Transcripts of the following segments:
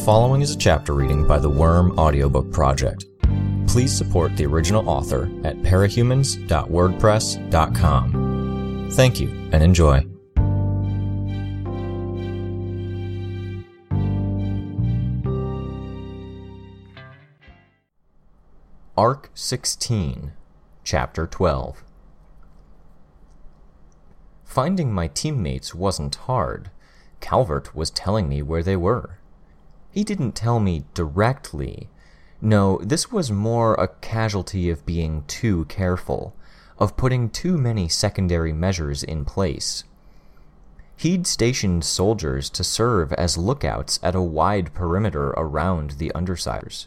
following is a chapter reading by the Worm Audiobook Project. Please support the original author at parahumans.wordpress.com. Thank you and enjoy. Arc 16, Chapter 12 Finding my teammates wasn't hard. Calvert was telling me where they were. He didn't tell me directly. No, this was more a casualty of being too careful, of putting too many secondary measures in place. He'd stationed soldiers to serve as lookouts at a wide perimeter around the Undersiders.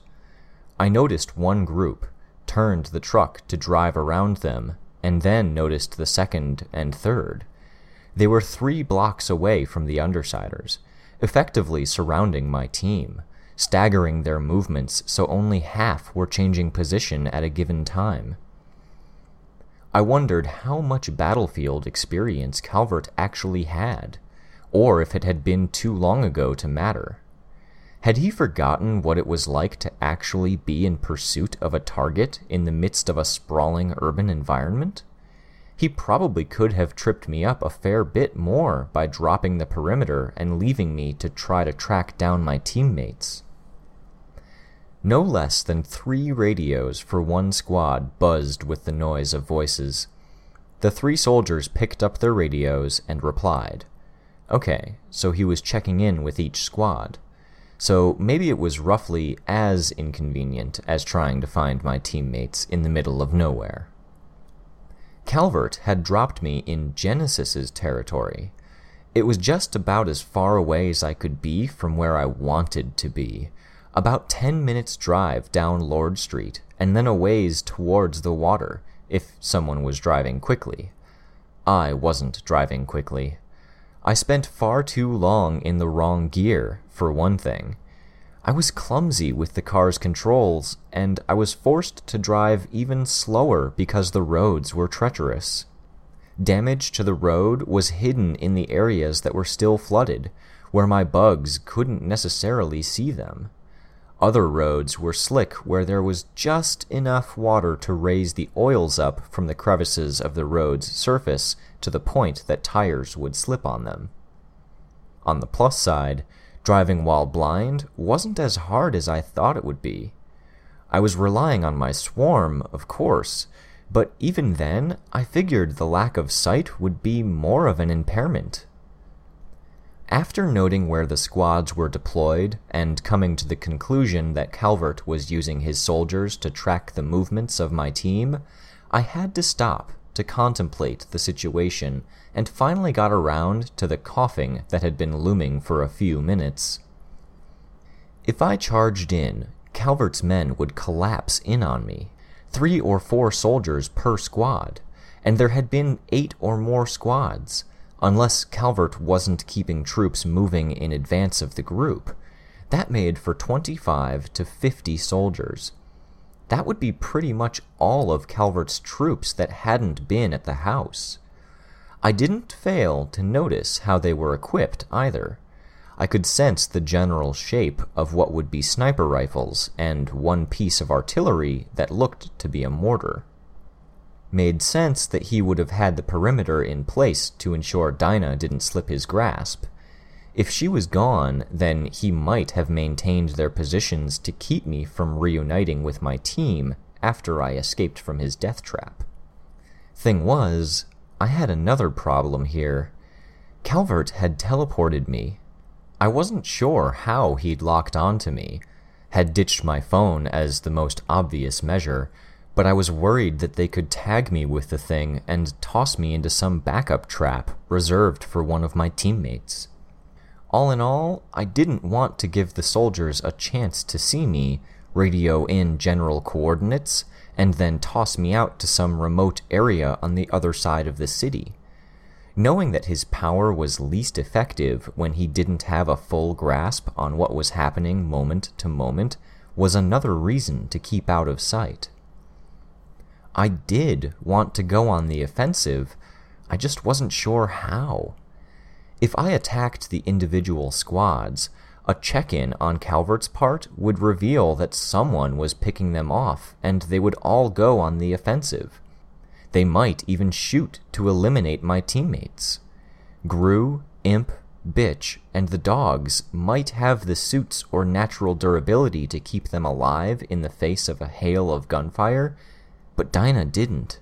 I noticed one group, turned the truck to drive around them, and then noticed the second and third. They were three blocks away from the Undersiders, effectively surrounding my team, staggering their movements so only half were changing position at a given time. I wondered how much battlefield experience Calvert actually had, or if it had been too long ago to matter. Had he forgotten what it was like to actually be in pursuit of a target in the midst of a sprawling urban environment? He probably could have tripped me up a fair bit more by dropping the perimeter and leaving me to try to track down my teammates. No less than three radios for one squad buzzed with the noise of voices. The three soldiers picked up their radios and replied. Okay, so he was checking in with each squad so maybe it was roughly as inconvenient as trying to find my teammates in the middle of nowhere. Calvert had dropped me in Genesis's territory. It was just about as far away as I could be from where I wanted to be, about ten minutes' drive down Lord Street, and then a ways towards the water, if someone was driving quickly. I wasn't driving quickly. I spent far too long in the wrong gear, for one thing. I was clumsy with the car's controls, and I was forced to drive even slower because the roads were treacherous. Damage to the road was hidden in the areas that were still flooded, where my bugs couldn't necessarily see them. Other roads were slick where there was just enough water to raise the oils up from the crevices of the road's surface to the point that tires would slip on them. On the plus side, driving while blind wasn't as hard as I thought it would be. I was relying on my swarm, of course, but even then, I figured the lack of sight would be more of an impairment. After noting where the squads were deployed and coming to the conclusion that Calvert was using his soldiers to track the movements of my team, I had to stop to contemplate the situation and finally got around to the coughing that had been looming for a few minutes. If I charged in, Calvert's men would collapse in on me, three or four soldiers per squad, and there had been eight or more squads unless Calvert wasn't keeping troops moving in advance of the group. That made for 25 to 50 soldiers. That would be pretty much all of Calvert's troops that hadn't been at the house. I didn't fail to notice how they were equipped either. I could sense the general shape of what would be sniper rifles and one piece of artillery that looked to be a mortar made sense that he would have had the perimeter in place to ensure Dinah didn't slip his grasp. If she was gone, then he might have maintained their positions to keep me from reuniting with my team after I escaped from his death trap. Thing was, I had another problem here. Calvert had teleported me. I wasn't sure how he'd locked onto me, had ditched my phone as the most obvious measure, but I was worried that they could tag me with the thing and toss me into some backup trap reserved for one of my teammates. All in all, I didn't want to give the soldiers a chance to see me, radio in general coordinates, and then toss me out to some remote area on the other side of the city. Knowing that his power was least effective when he didn't have a full grasp on what was happening moment to moment was another reason to keep out of sight. I did want to go on the offensive, I just wasn't sure how. If I attacked the individual squads, A check in on Calvert's part would reveal that someone was picking them off, and they would all go on the offensive. They might even shoot to eliminate my teammates. Grue, Imp, Bitch, and the dogs might have the suits or natural durability to keep them alive in the face of a hail of gunfire, but Dinah didn't.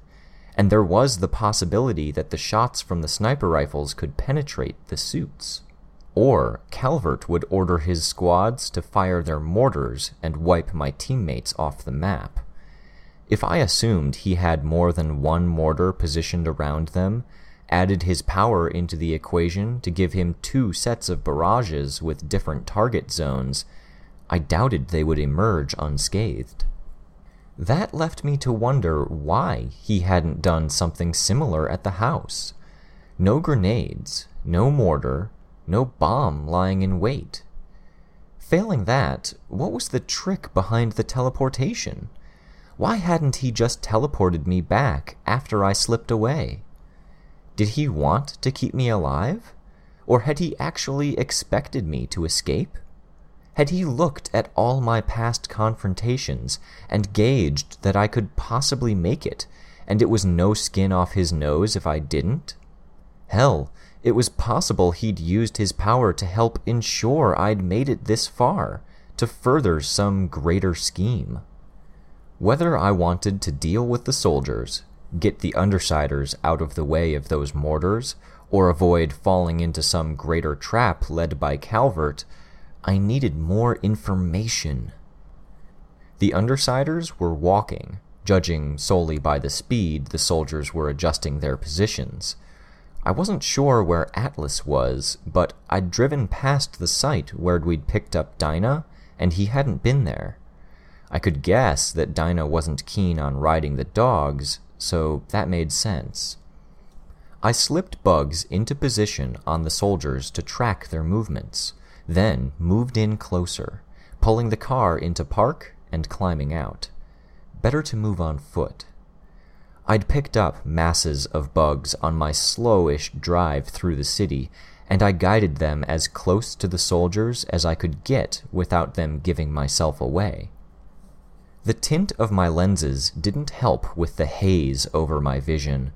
And there was the possibility that the shots from the sniper rifles could penetrate the suits. Or Calvert would order his squads to fire their mortars and wipe my teammates off the map. If I assumed he had more than one mortar positioned around them, added his power into the equation to give him two sets of barrages with different target zones, I doubted they would emerge unscathed. That left me to wonder why he hadn't done something similar at the house. No grenades, no mortar, no bomb lying in wait. Failing that, what was the trick behind the teleportation? Why hadn't he just teleported me back after I slipped away? Did he want to keep me alive? Or had he actually expected me to escape? Had he looked at all my past confrontations and gauged that I could possibly make it, and it was no skin off his nose if I didn't? Hell, it was possible he'd used his power to help ensure I'd made it this far, to further some greater scheme. Whether I wanted to deal with the soldiers, get the Undersiders out of the way of those mortars, or avoid falling into some greater trap led by Calvert, I needed more information. The Undersiders were walking, judging solely by the speed the soldiers were adjusting their positions. I wasn't sure where Atlas was, but I'd driven past the site where we'd picked up Dinah, and he hadn't been there. I could guess that Dinah wasn't keen on riding the dogs, so that made sense. I slipped bugs into position on the soldiers to track their movements, then moved in closer, pulling the car into park and climbing out. Better to move on foot. I'd picked up masses of bugs on my slowish drive through the city, and I guided them as close to the soldiers as I could get without them giving myself away. The tint of my lenses didn't help with the haze over my vision.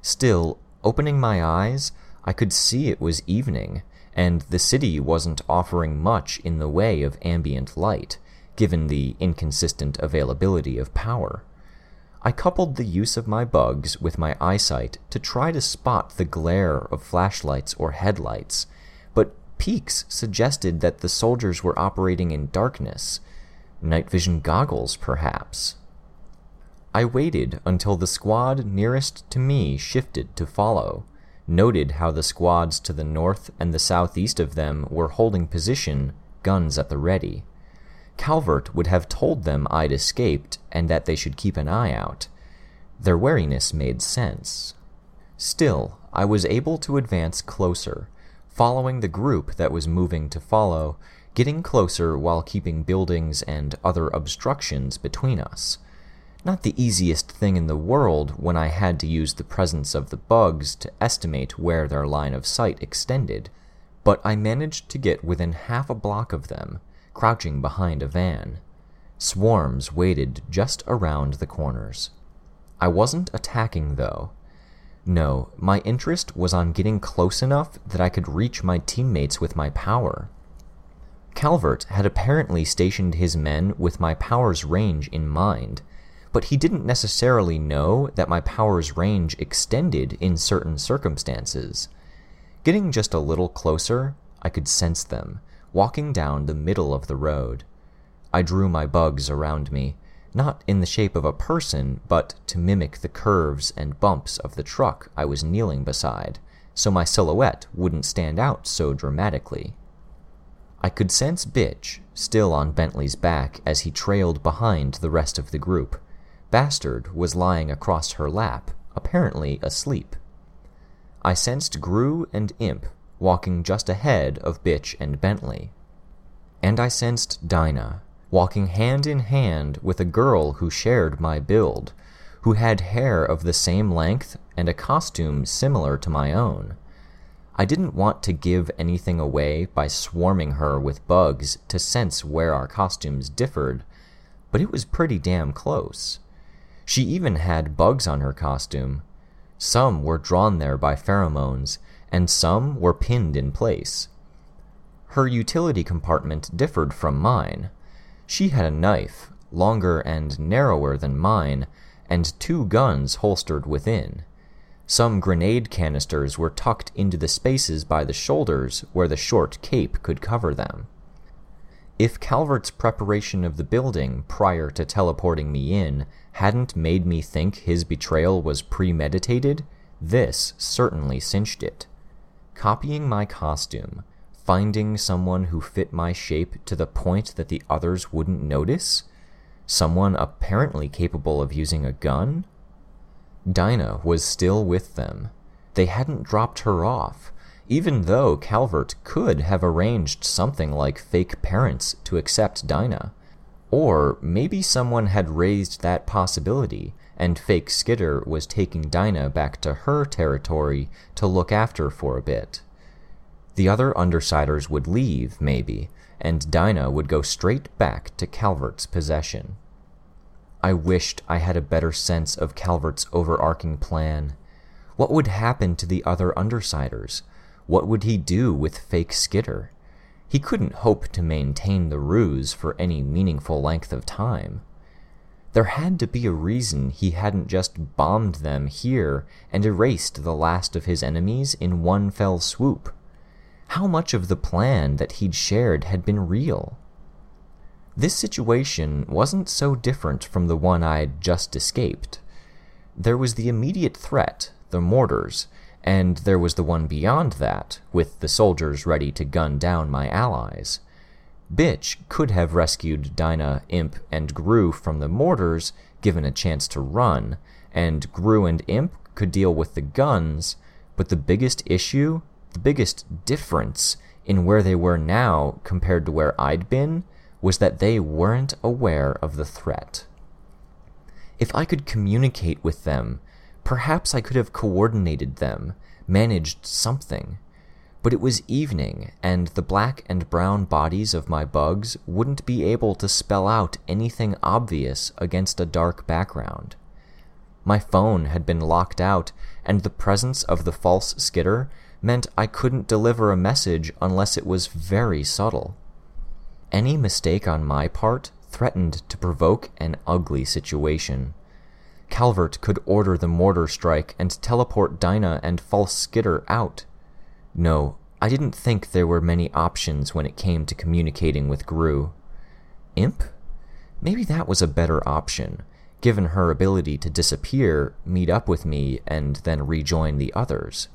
Still, opening my eyes, I could see it was evening, and the city wasn't offering much in the way of ambient light, given the inconsistent availability of power. I coupled the use of my bugs with my eyesight to try to spot the glare of flashlights or headlights, but peaks suggested that the soldiers were operating in darkness. Night vision goggles, perhaps. I waited until the squad nearest to me shifted to follow, noted how the squads to the north and the southeast of them were holding position, guns at the ready. Calvert would have told them I'd escaped and that they should keep an eye out. Their wariness made sense. Still, I was able to advance closer, following the group that was moving to follow, getting closer while keeping buildings and other obstructions between us. Not the easiest thing in the world when I had to use the presence of the bugs to estimate where their line of sight extended, but I managed to get within half a block of them, crouching behind a van. Swarms waited just around the corners. I wasn't attacking, though. No, my interest was on getting close enough that I could reach my teammates with my power. Calvert had apparently stationed his men with my power's range in mind, but he didn't necessarily know that my power's range extended in certain circumstances. Getting just a little closer, I could sense them, walking down the middle of the road. I drew my bugs around me, not in the shape of a person, but to mimic the curves and bumps of the truck I was kneeling beside, so my silhouette wouldn't stand out so dramatically. I could sense Bitch still on Bentley's back as he trailed behind the rest of the group. Bastard was lying across her lap, apparently asleep. I sensed Grue and Imp walking just ahead of Bitch and Bentley. And I sensed Dinah, walking hand in hand with a girl who shared my build, who had hair of the same length and a costume similar to my own. I didn't want to give anything away by swarming her with bugs to sense where our costumes differed, but it was pretty damn close. She even had bugs on her costume. Some were drawn there by pheromones, and some were pinned in place. Her utility compartment differed from mine. She had a knife, longer and narrower than mine, and two guns holstered within. Some grenade canisters were tucked into the spaces by the shoulders where the short cape could cover them. If Calvert's preparation of the building prior to teleporting me in hadn't made me think his betrayal was premeditated, this certainly cinched it. Copying my costume, finding someone who fit my shape to the point that the others wouldn't notice, someone apparently capable of using a gun, Dinah was still with them. They hadn't dropped her off, even though Calvert could have arranged something like fake parents to accept Dinah. Or maybe someone had raised that possibility, and fake Skitter was taking Dinah back to her territory to look after for a bit. The other Undersiders would leave, maybe, and Dinah would go straight back to Calvert's possession. I wished I had a better sense of Calvert's overarching plan. What would happen to the other Undersiders? What would he do with fake Skitter? He couldn't hope to maintain the ruse for any meaningful length of time. There had to be a reason he hadn't just bombed them here and erased the last of his enemies in one fell swoop. How much of the plan that he'd shared had been real? This situation wasn't so different from the one I'd just escaped. There was the immediate threat, the mortars, and there was the one beyond that, with the soldiers ready to gun down my allies. Bitch could have rescued Dinah, Imp, and Grue from the mortars, given a chance to run, and Grue and Imp could deal with the guns, but the biggest issue, the biggest difference in where they were now compared to where I'd been, was that they weren't aware of the threat. If I could communicate with them, perhaps I could have coordinated them, managed something. But it was evening, and the black and brown bodies of my bugs wouldn't be able to spell out anything obvious against a dark background. My phone had been locked out, and the presence of the false skitter meant I couldn't deliver a message unless it was very subtle. Any mistake on my part threatened to provoke an ugly situation. Calvert could order the mortar strike and teleport Dinah and False Skitter out. No, I didn't think there were many options when it came to communicating with Grue. Imp? Maybe that was a better option, given her ability to disappear, meet up with me, and then rejoin the others.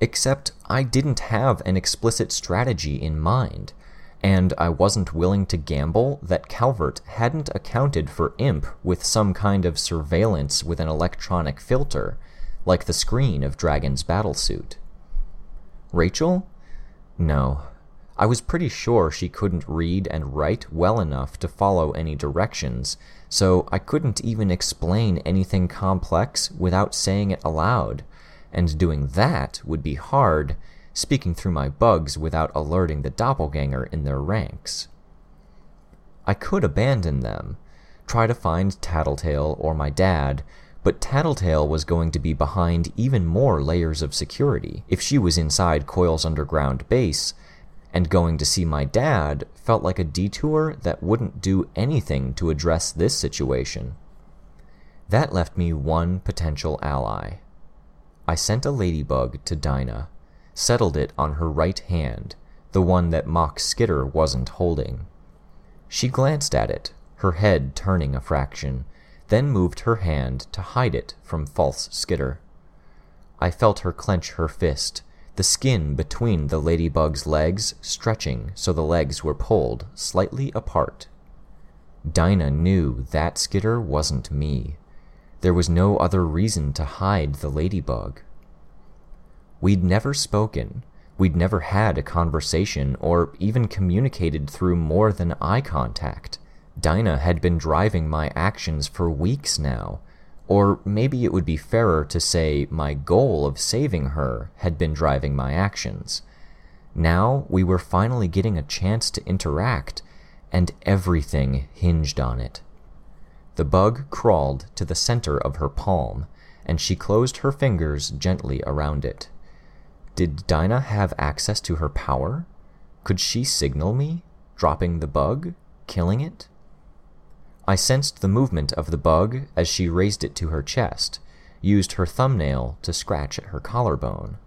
Except I didn't have an explicit strategy in mind and I wasn't willing to gamble that Calvert hadn't accounted for Imp with some kind of surveillance with an electronic filter, like the screen of Dragon's battlesuit. Rachel? No. I was pretty sure she couldn't read and write well enough to follow any directions, so I couldn't even explain anything complex without saying it aloud, and doing that would be hard speaking through my bugs without alerting the doppelganger in their ranks. I could abandon them, try to find Tattletale or my dad, but Tattletale was going to be behind even more layers of security if she was inside Coil's underground base, and going to see my dad felt like a detour that wouldn't do anything to address this situation. That left me one potential ally. I sent a ladybug to Dinah settled it on her right hand, the one that Mock Skitter wasn't holding. She glanced at it, her head turning a fraction, then moved her hand to hide it from false Skitter. I felt her clench her fist, the skin between the ladybug's legs stretching so the legs were pulled slightly apart. Dinah knew that Skitter wasn't me. There was no other reason to hide the ladybug. We'd never spoken. We'd never had a conversation or even communicated through more than eye contact. Dinah had been driving my actions for weeks now, Or maybe it would be fairer to say my goal of saving her had been driving my actions. Now we were finally getting a chance to interact, and everything hinged on it. The bug crawled to the center of her palm, and she closed her fingers gently around it. Did Dinah have access to her power? Could she signal me, dropping the bug, killing it? I sensed the movement of the bug as she raised it to her chest, used her thumbnail to scratch at her collarbone.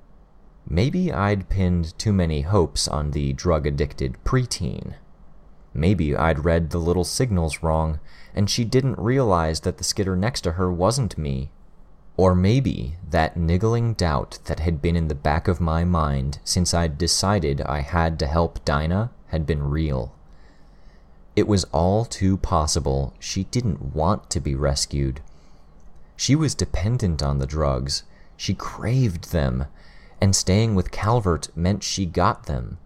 Maybe I'd pinned too many hopes on the drug addicted preteen. Maybe I'd read the little signals wrong, and she didn't realize that the skitter next to her wasn't me. Or maybe that niggling doubt that had been in the back of my mind since I'd decided I had to help Dinah had been real. It was all too possible she didn't want to be rescued. She was dependent on the drugs, she craved them, and staying with Calvert meant she got them.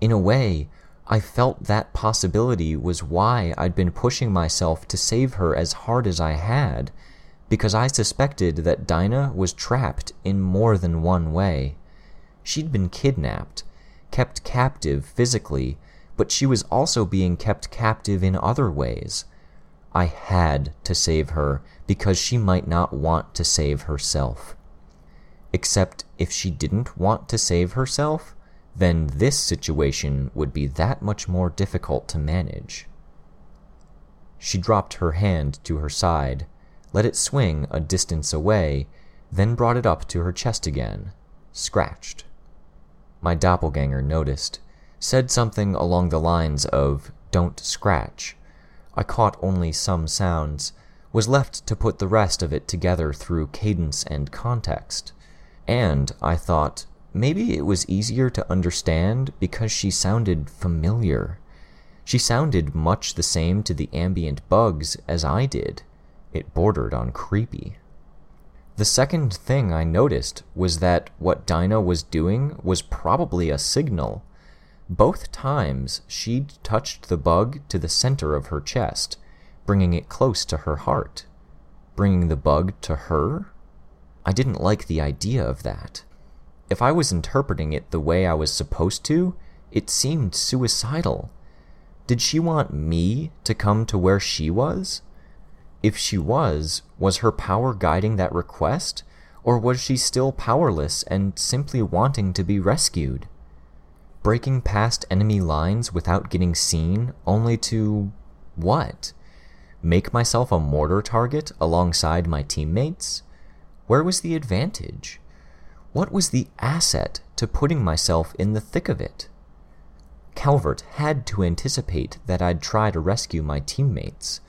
In a way, I felt that possibility was why I'd been pushing myself to save her as hard as I had because I suspected that Dinah was trapped in more than one way. She'd been kidnapped, kept captive physically, but she was also being kept captive in other ways. I had to save her because she might not want to save herself. Except if she didn't want to save herself, then this situation would be that much more difficult to manage. She dropped her hand to her side, let it swing a distance away, then brought it up to her chest again, scratched. My doppelganger noticed, said something along the lines of, Don't scratch. I caught only some sounds, was left to put the rest of it together through cadence and context. And, I thought, maybe it was easier to understand because she sounded familiar. She sounded much the same to the ambient bugs as I did. It bordered on creepy. The second thing I noticed was that what Dinah was doing was probably a signal. Both times she'd touched the bug to the center of her chest, bringing it close to her heart. Bringing the bug to her? I didn't like the idea of that. If I was interpreting it the way I was supposed to, it seemed suicidal. Did she want me to come to where she was? If she was, was her power guiding that request, or was she still powerless and simply wanting to be rescued? Breaking past enemy lines without getting seen, only to. what? Make myself a mortar target alongside my teammates? Where was the advantage? What was the asset to putting myself in the thick of it? Calvert had to anticipate that I'd try to rescue my teammates.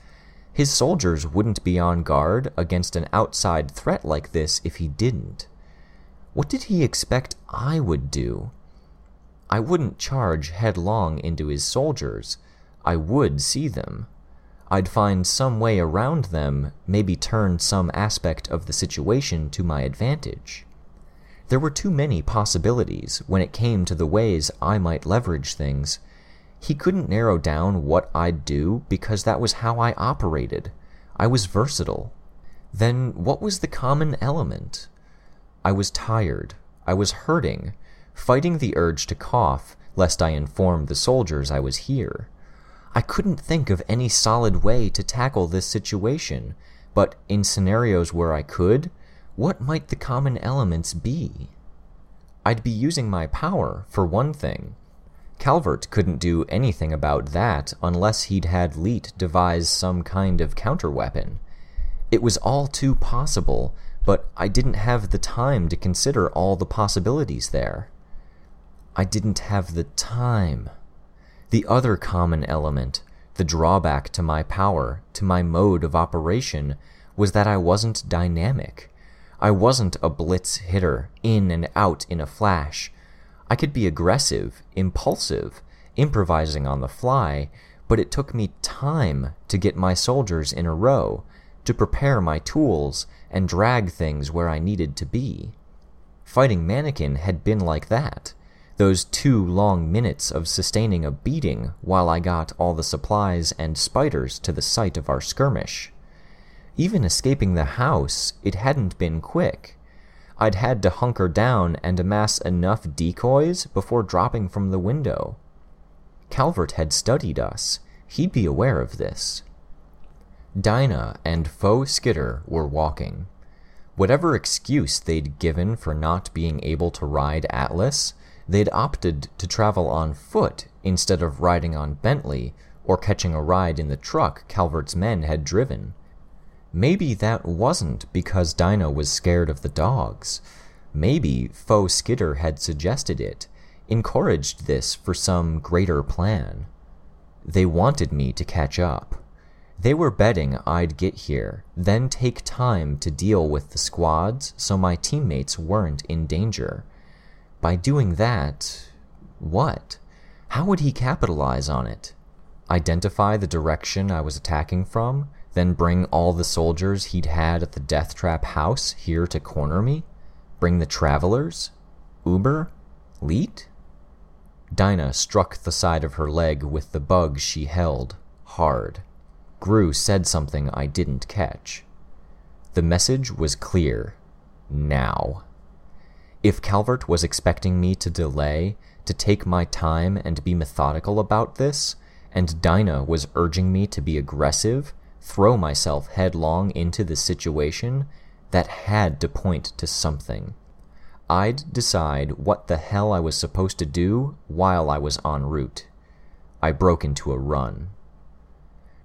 His soldiers wouldn't be on guard against an outside threat like this if he didn't. What did he expect I would do? I wouldn't charge headlong into his soldiers. I would see them. I'd find some way around them, maybe turn some aspect of the situation to my advantage. There were too many possibilities when it came to the ways I might leverage things, he couldn't narrow down what I'd do because that was how I operated. I was versatile. Then what was the common element? I was tired. I was hurting, fighting the urge to cough, lest I inform the soldiers I was here. I couldn't think of any solid way to tackle this situation, but in scenarios where I could, what might the common elements be? I'd be using my power, for one thing, Calvert couldn't do anything about that unless he'd had Leet devise some kind of counterweapon. It was all too possible, but I didn't have the time to consider all the possibilities there. I didn't have the time. The other common element, the drawback to my power, to my mode of operation, was that I wasn't dynamic. I wasn't a blitz hitter, in and out in a flash. I could be aggressive, impulsive, improvising on the fly, but it took me time to get my soldiers in a row, to prepare my tools, and drag things where I needed to be. Fighting Mannequin had been like that. Those two long minutes of sustaining a beating while I got all the supplies and spiders to the site of our skirmish. Even escaping the house, it hadn't been quick. I'd had to hunker down and amass enough decoys before dropping from the window. Calvert had studied us. He'd be aware of this. Dinah and Faux Skitter were walking. Whatever excuse they'd given for not being able to ride Atlas, they'd opted to travel on foot instead of riding on Bentley or catching a ride in the truck Calvert's men had driven. Maybe that wasn't because Dinah was scared of the dogs. Maybe Faux Skitter had suggested it, encouraged this for some greater plan. They wanted me to catch up. They were betting I'd get here, then take time to deal with the squads so my teammates weren't in danger. By doing that, what? How would he capitalize on it? Identify the direction I was attacking from, then bring all the soldiers he'd had at the Death Trap house here to corner me? Bring the travelers? Uber? Leet? Dinah struck the side of her leg with the bug she held, hard. Grue said something I didn't catch. The message was clear. Now. If Calvert was expecting me to delay, to take my time and be methodical about this, and Dinah was urging me to be aggressive, throw myself headlong into the situation, that had to point to something. I'd decide what the hell I was supposed to do while I was en route. I broke into a run.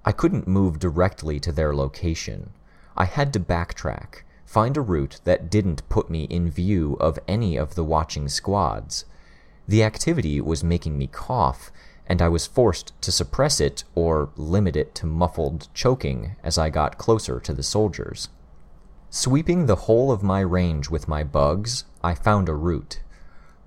I couldn't move directly to their location. I had to backtrack, find a route that didn't put me in view of any of the watching squads. The activity was making me cough, and I was forced to suppress it or limit it to muffled choking as I got closer to the soldiers. Sweeping the whole of my range with my bugs, I found a route.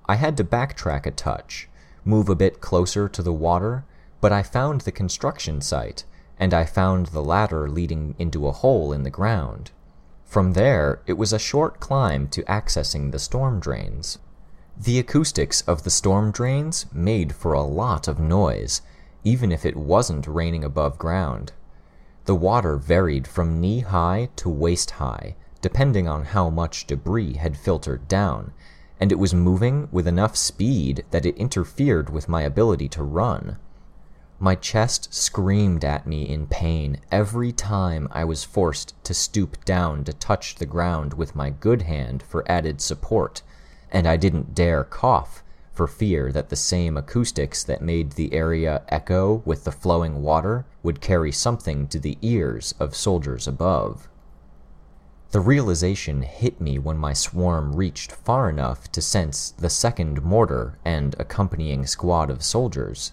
I had to backtrack a touch, move a bit closer to the water, but I found the construction site, and I found the ladder leading into a hole in the ground. From there, it was a short climb to accessing the storm drains. The acoustics of the storm drains made for a lot of noise, even if it wasn't raining above ground. The water varied from knee high to waist high, depending on how much debris had filtered down, and it was moving with enough speed that it interfered with my ability to run. My chest screamed at me in pain every time I was forced to stoop down to touch the ground with my good hand for added support and I didn't dare cough for fear that the same acoustics that made the area echo with the flowing water would carry something to the ears of soldiers above. The realization hit me when my swarm reached far enough to sense the second mortar and accompanying squad of soldiers.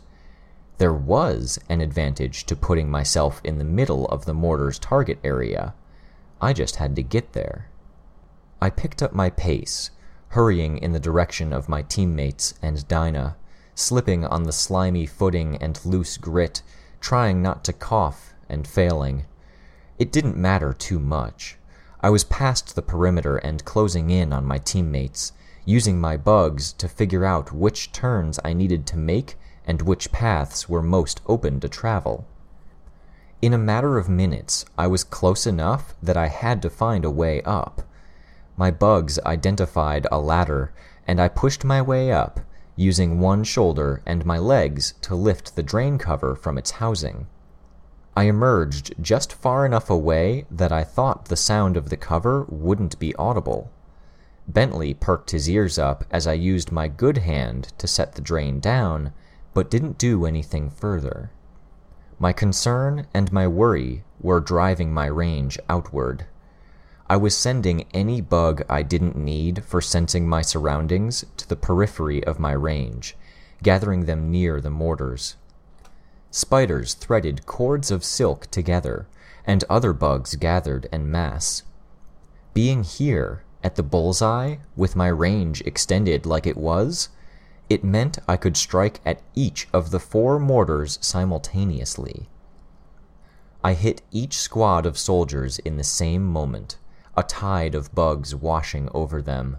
There was an advantage to putting myself in the middle of the mortar's target area. I just had to get there. I picked up my pace, hurrying in the direction of my teammates and Dinah, slipping on the slimy footing and loose grit, trying not to cough and failing. It didn't matter too much. I was past the perimeter and closing in on my teammates, using my bugs to figure out which turns I needed to make and which paths were most open to travel. In a matter of minutes, I was close enough that I had to find a way up. My bugs identified a ladder, and I pushed my way up, using one shoulder and my legs to lift the drain cover from its housing. I emerged just far enough away that I thought the sound of the cover wouldn't be audible. Bentley perked his ears up as I used my good hand to set the drain down, but didn't do anything further. My concern and my worry were driving my range outward. I was sending any bug I didn't need for sensing my surroundings to the periphery of my range, gathering them near the mortars. Spiders threaded cords of silk together, and other bugs gathered en masse. Being here, at the bullseye, with my range extended like it was, it meant I could strike at each of the four mortars simultaneously. I hit each squad of soldiers in the same moment a tide of bugs washing over them.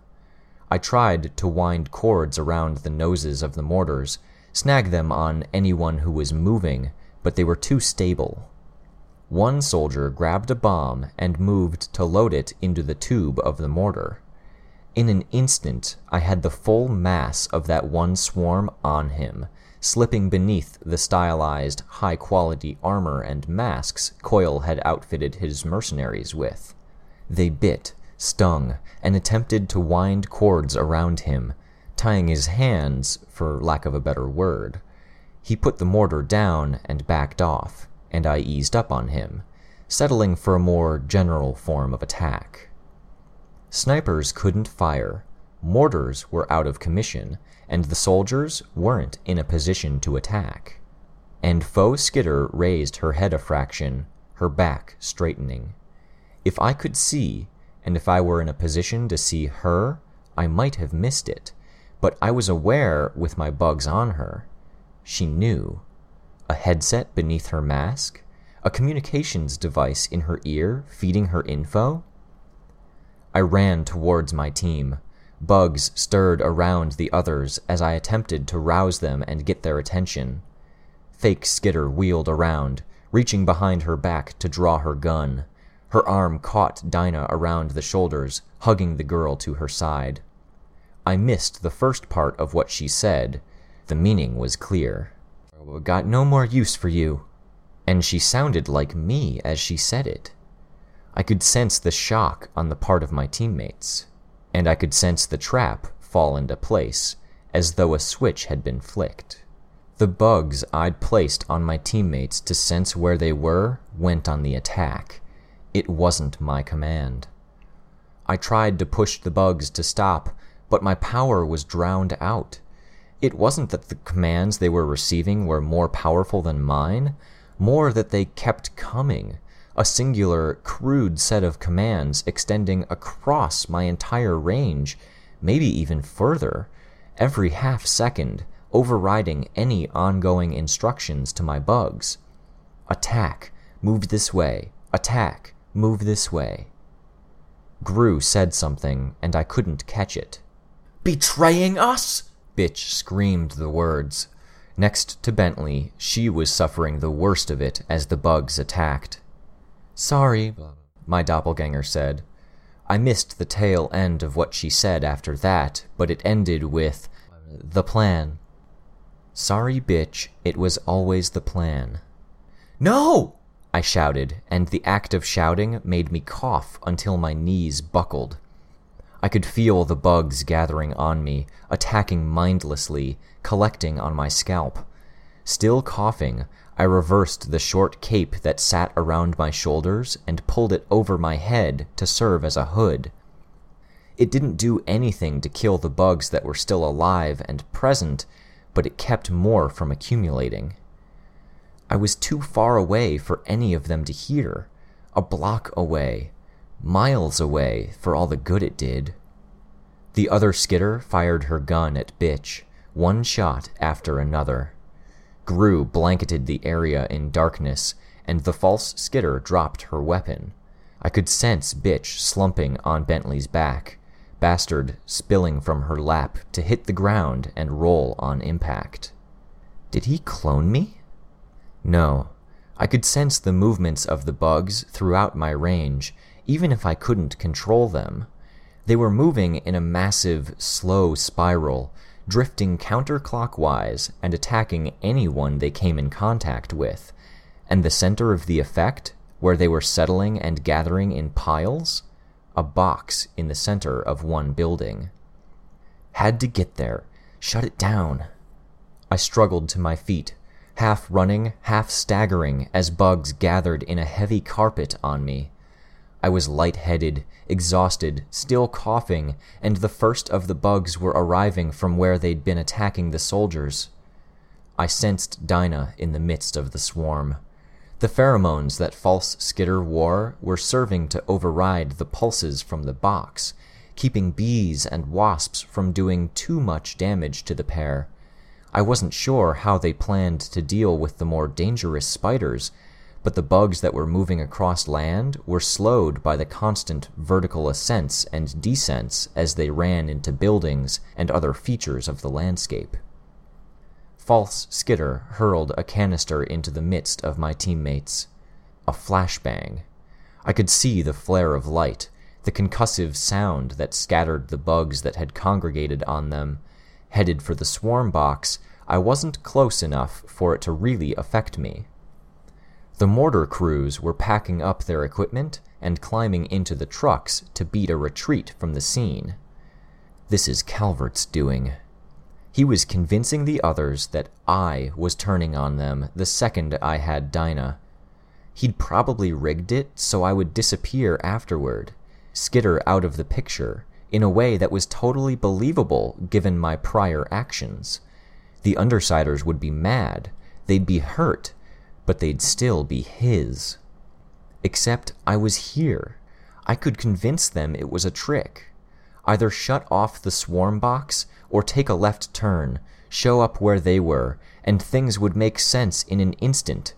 I tried to wind cords around the noses of the mortars, snag them on anyone who was moving, but they were too stable. One soldier grabbed a bomb and moved to load it into the tube of the mortar. In an instant, I had the full mass of that one swarm on him, slipping beneath the stylized, high quality armor and masks Coil had outfitted his mercenaries with. They bit, stung, and attempted to wind cords around him, tying his hands, for lack of a better word. He put the mortar down and backed off, and I eased up on him, settling for a more general form of attack. Snipers couldn't fire, mortars were out of commission, and the soldiers weren't in a position to attack. And Faux Skitter raised her head a fraction, her back straightening. If I could see, and if I were in a position to see her, I might have missed it, but I was aware with my bugs on her. She knew. A headset beneath her mask? A communications device in her ear feeding her info? I ran towards my team. Bugs stirred around the others as I attempted to rouse them and get their attention. Fake Skitter wheeled around, reaching behind her back to draw her gun. Her arm caught Dinah around the shoulders, hugging the girl to her side. I missed the first part of what she said. The meaning was clear. Got no more use for you. And she sounded like me as she said it. I could sense the shock on the part of my teammates and I could sense the trap fall into place, as though a switch had been flicked. The bugs I'd placed on my teammates to sense where they were went on the attack. It wasn't my command. I tried to push the bugs to stop, but my power was drowned out. It wasn't that the commands they were receiving were more powerful than mine, more that they kept coming a singular, crude set of commands extending across my entire range, maybe even further, every half second, overriding any ongoing instructions to my bugs. Attack, move this way, attack, move this way. Grue said something, and I couldn't catch it. Betraying us? Bitch screamed the words. Next to Bentley, she was suffering the worst of it as the bugs attacked. Sorry, my doppelganger said. I missed the tail end of what she said after that, but it ended with the plan. Sorry, bitch, it was always the plan. No! I shouted, and the act of shouting made me cough until my knees buckled. I could feel the bugs gathering on me, attacking mindlessly, collecting on my scalp. Still coughing, I reversed the short cape that sat around my shoulders and pulled it over my head to serve as a hood. It didn't do anything to kill the bugs that were still alive and present, but it kept more from accumulating. I was too far away for any of them to hear, a block away, miles away for all the good it did. The other skitter fired her gun at Bitch, one shot after another. Grue blanketed the area in darkness, and the false skitter dropped her weapon. I could sense Bitch slumping on Bentley's back, Bastard spilling from her lap to hit the ground and roll on impact. Did he clone me? No. I could sense the movements of the bugs throughout my range, even if I couldn't control them. They were moving in a massive, slow spiral, drifting counterclockwise and attacking anyone they came in contact with, and the center of the effect, where they were settling and gathering in piles, a box in the center of one building. Had to get there, shut it down. I struggled to my feet, half running, half staggering as bugs gathered in a heavy carpet on me. I was light-headed, exhausted, still coughing, and the first of the bugs were arriving from where they'd been attacking the soldiers. I sensed Dinah in the midst of the swarm. The pheromones that false Skitter wore were serving to override the pulses from the box, keeping bees and wasps from doing too much damage to the pair. I wasn't sure how they planned to deal with the more dangerous spiders, but the bugs that were moving across land were slowed by the constant vertical ascents and descents as they ran into buildings and other features of the landscape. False Skitter hurled a canister into the midst of my teammates. a flashbang. I could see the flare of light, the concussive sound that scattered the bugs that had congregated on them. Headed for the swarm box, I wasn't close enough for it to really affect me. The mortar crews were packing up their equipment and climbing into the trucks to beat a retreat from the scene. This is Calvert's doing. He was convincing the others that I was turning on them the second I had Dinah. He'd probably rigged it so I would disappear afterward, skitter out of the picture, in a way that was totally believable given my prior actions. The Undersiders would be mad, they'd be hurt, but they'd still be his. Except I was here. I could convince them it was a trick. Either shut off the swarm box or take a left turn, show up where they were, and things would make sense in an instant.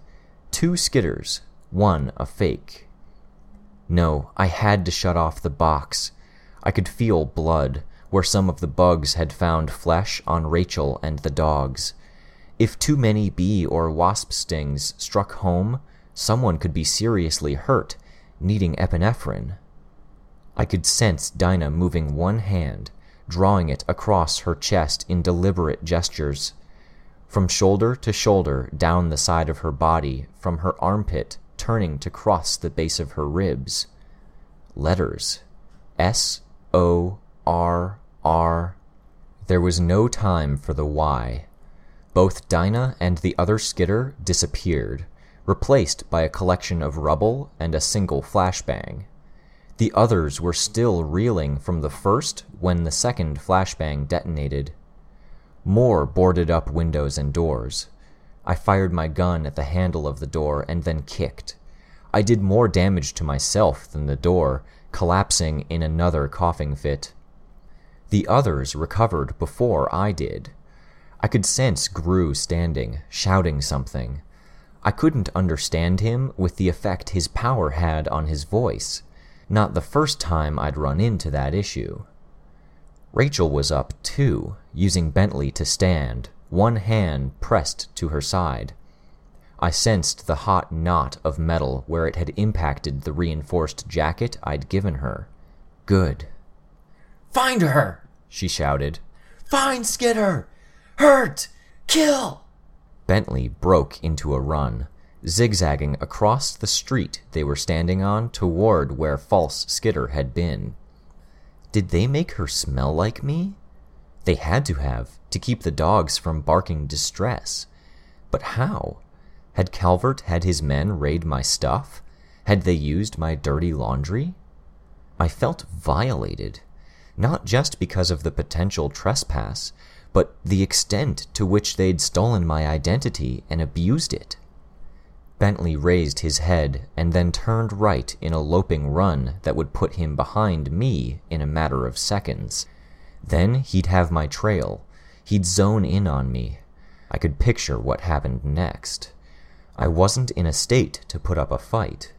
Two skitters, one a fake. No, I had to shut off the box. I could feel blood, where some of the bugs had found flesh on Rachel and the dogs. If too many bee or wasp stings struck home, someone could be seriously hurt, needing epinephrine. I could sense Dinah moving one hand, drawing it across her chest in deliberate gestures. From shoulder to shoulder down the side of her body, from her armpit turning to cross the base of her ribs. Letters S O R R. There was no time for the Y. Both Dinah and the other skitter disappeared, replaced by a collection of rubble and a single flashbang. The others were still reeling from the first when the second flashbang detonated. More boarded up windows and doors. I fired my gun at the handle of the door and then kicked. I did more damage to myself than the door, collapsing in another coughing fit. The others recovered before I did. I could sense Grue standing, shouting something. I couldn't understand him with the effect his power had on his voice. Not the first time I'd run into that issue. Rachel was up, too, using Bentley to stand, one hand pressed to her side. I sensed the hot knot of metal where it had impacted the reinforced jacket I'd given her. Good. Find her! She shouted. Find Skitter! Hurt! Kill! Bentley broke into a run, zigzagging across the street they were standing on toward where false Skitter had been. Did they make her smell like me? They had to have, to keep the dogs from barking distress. But how? Had Calvert had his men raid my stuff? Had they used my dirty laundry? I felt violated, not just because of the potential trespass, but the extent to which they'd stolen my identity and abused it. Bentley raised his head and then turned right in a loping run that would put him behind me in a matter of seconds. Then he'd have my trail. He'd zone in on me. I could picture what happened next. I wasn't in a state to put up a fight.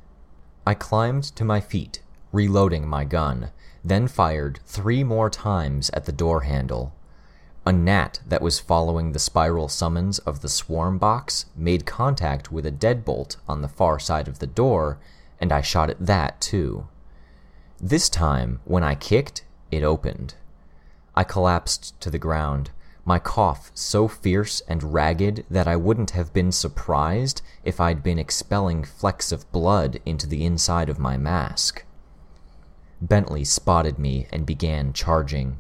I climbed to my feet, reloading my gun, then fired three more times at the door handle. A gnat that was following the spiral summons of the swarm box made contact with a deadbolt on the far side of the door, and I shot at that too. This time, when I kicked, it opened. I collapsed to the ground, my cough so fierce and ragged that I wouldn't have been surprised if I'd been expelling flecks of blood into the inside of my mask. Bentley spotted me and began charging.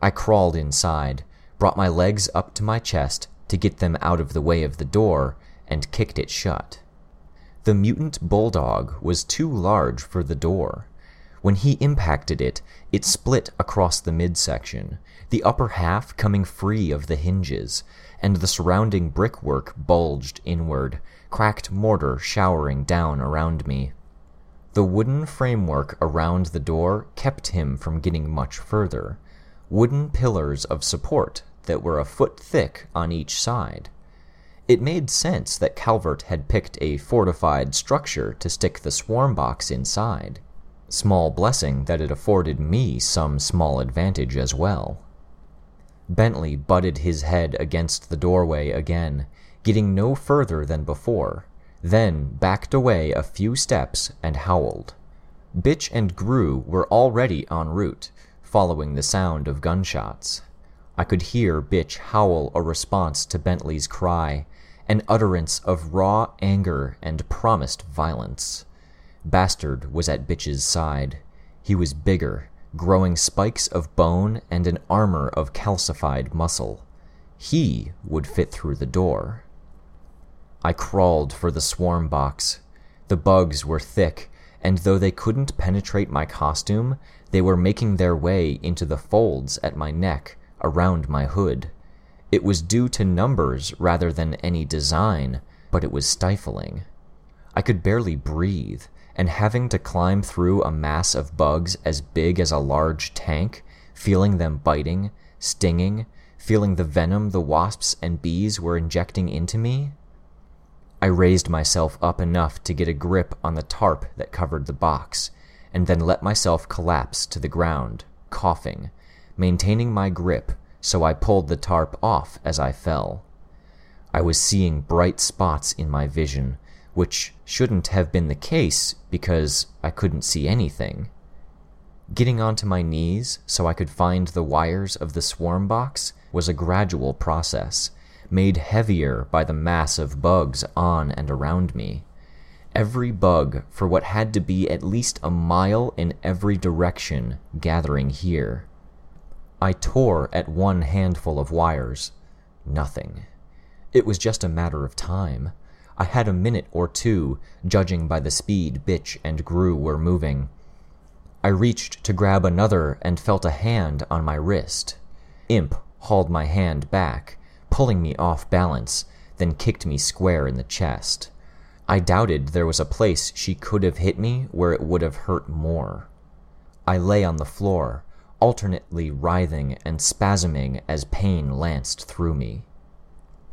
I crawled inside, brought my legs up to my chest to get them out of the way of the door, and kicked it shut. The mutant bulldog was too large for the door. When he impacted it, it split across the midsection, the upper half coming free of the hinges, and the surrounding brickwork bulged inward, cracked mortar showering down around me. The wooden framework around the door kept him from getting much further, wooden pillars of support that were a foot thick on each side. It made sense that Calvert had picked a fortified structure to stick the swarm box inside. Small blessing that it afforded me some small advantage as well. Bentley butted his head against the doorway again, getting no further than before, then backed away a few steps and howled. Bitch and Grue were already en route, following the sound of gunshots. I could hear Bitch howl a response to Bentley's cry, an utterance of raw anger and promised violence. Bastard was at Bitch's side. He was bigger, growing spikes of bone and an armor of calcified muscle. He would fit through the door. I crawled for the swarm box. The bugs were thick, and though they couldn't penetrate my costume, they were making their way into the folds at my neck, around my hood. It was due to numbers rather than any design, but it was stifling. I could barely breathe, and having to climb through a mass of bugs as big as a large tank, feeling them biting, stinging, feeling the venom the wasps and bees were injecting into me. I raised myself up enough to get a grip on the tarp that covered the box, and then let myself collapse to the ground, coughing, maintaining my grip so I pulled the tarp off as I fell. I was seeing bright spots in my vision, which shouldn't have been the case because I couldn't see anything. Getting onto my knees so I could find the wires of the swarm box was a gradual process, made heavier by the mass of bugs on and around me. Every bug for what had to be at least a mile in every direction gathering here. I tore at one handful of wires. Nothing. It was just a matter of time. I had a minute or two, judging by the speed Bitch and Grue were moving. I reached to grab another and felt a hand on my wrist. Imp hauled my hand back, pulling me off balance, then kicked me square in the chest. I doubted there was a place she could have hit me where it would have hurt more. I lay on the floor, alternately writhing and spasming as pain lanced through me.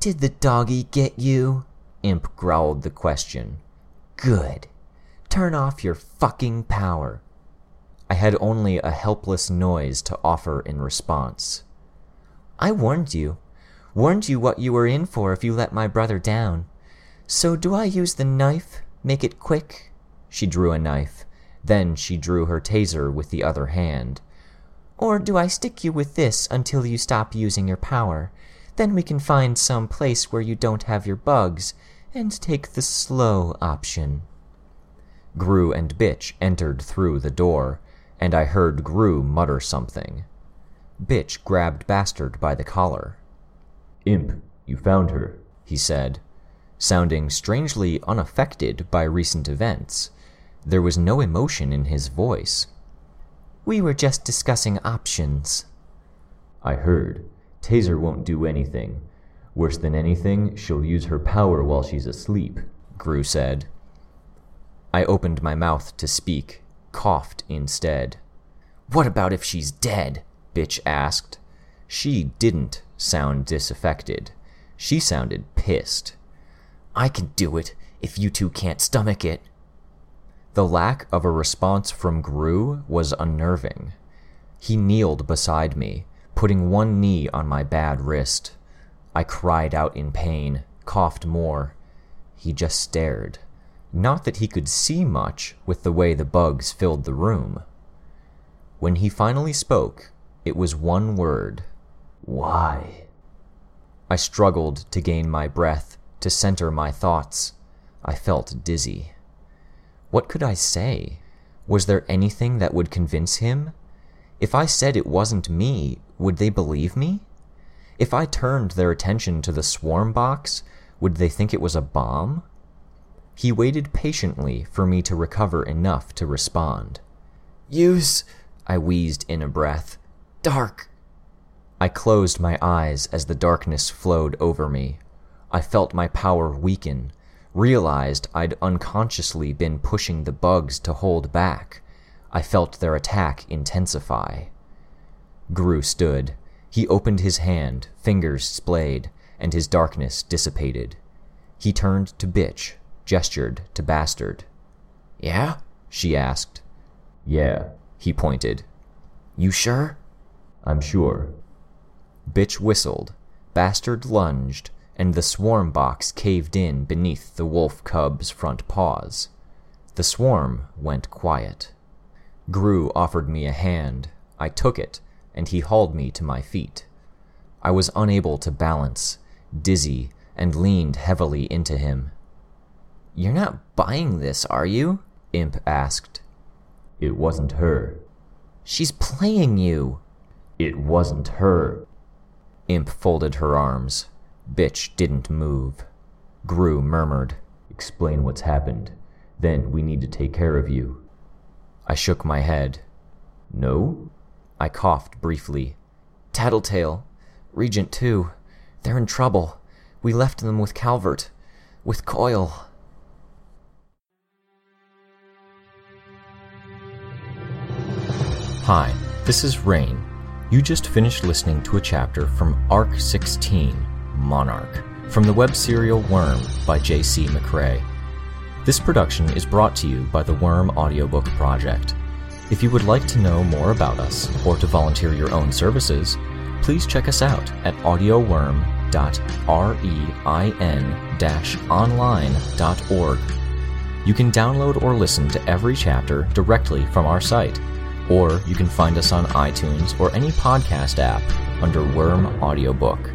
Did the doggy get you? Imp growled the question. Good. Turn off your fucking power. I had only a helpless noise to offer in response. I warned you. Warned you what you were in for if you let my brother down. So do I use the knife? Make it quick? She drew a knife. Then she drew her taser with the other hand. Or do I stick you with this until you stop using your power? Then we can find some place where you don't have your bugs and take the slow option. Grue and Bitch entered through the door, and I heard Grue mutter something. Bitch grabbed Bastard by the collar. Imp, you found her, he said, sounding strangely unaffected by recent events. There was no emotion in his voice. We were just discussing options. I heard. Taser won't do anything. Worse than anything, she'll use her power while she's asleep, Grue said. I opened my mouth to speak, coughed instead. What about if she's dead? Bitch asked. She didn't sound disaffected. She sounded pissed. I can do it if you two can't stomach it. The lack of a response from Grue was unnerving. He kneeled beside me, putting one knee on my bad wrist. I cried out in pain, coughed more. He just stared. Not that he could see much with the way the bugs filled the room. When he finally spoke, it was one word Why? I struggled to gain my breath, to center my thoughts. I felt dizzy. What could I say? Was there anything that would convince him? If I said it wasn't me, would they believe me? If I turned their attention to the swarm box, would they think it was a bomb? He waited patiently for me to recover enough to respond. Use, I wheezed in a breath. Dark. I closed my eyes as the darkness flowed over me. I felt my power weaken, realized I'd unconsciously been pushing the bugs to hold back. I felt their attack intensify. Grue stood. He opened his hand, fingers splayed, and his darkness dissipated. He turned to Bitch, gestured to Bastard. Yeah? She asked. Yeah. He pointed. You sure? I'm sure. Bitch whistled. Bastard lunged, and the swarm box caved in beneath the wolf cub's front paws. The swarm went quiet. Grue offered me a hand. I took it, and he hauled me to my feet. I was unable to balance, dizzy, and leaned heavily into him. You're not buying this, are you? Imp asked. It wasn't her. She's playing you. It wasn't her. Imp folded her arms. Bitch didn't move. Grue murmured, Explain what's happened. Then we need to take care of you. I shook my head. No? I coughed briefly. Tattletale. Regent too. They're in trouble. We left them with Calvert. With Coil. Hi, this is Rain. You just finished listening to a chapter from Arc 16, Monarch, from the web serial Worm by J.C. McCrae. This production is brought to you by the Worm Audiobook Project. If you would like to know more about us or to volunteer your own services, please check us out at audioworm.rein-online.org. You can download or listen to every chapter directly from our site, or you can find us on iTunes or any podcast app under Worm Audiobook.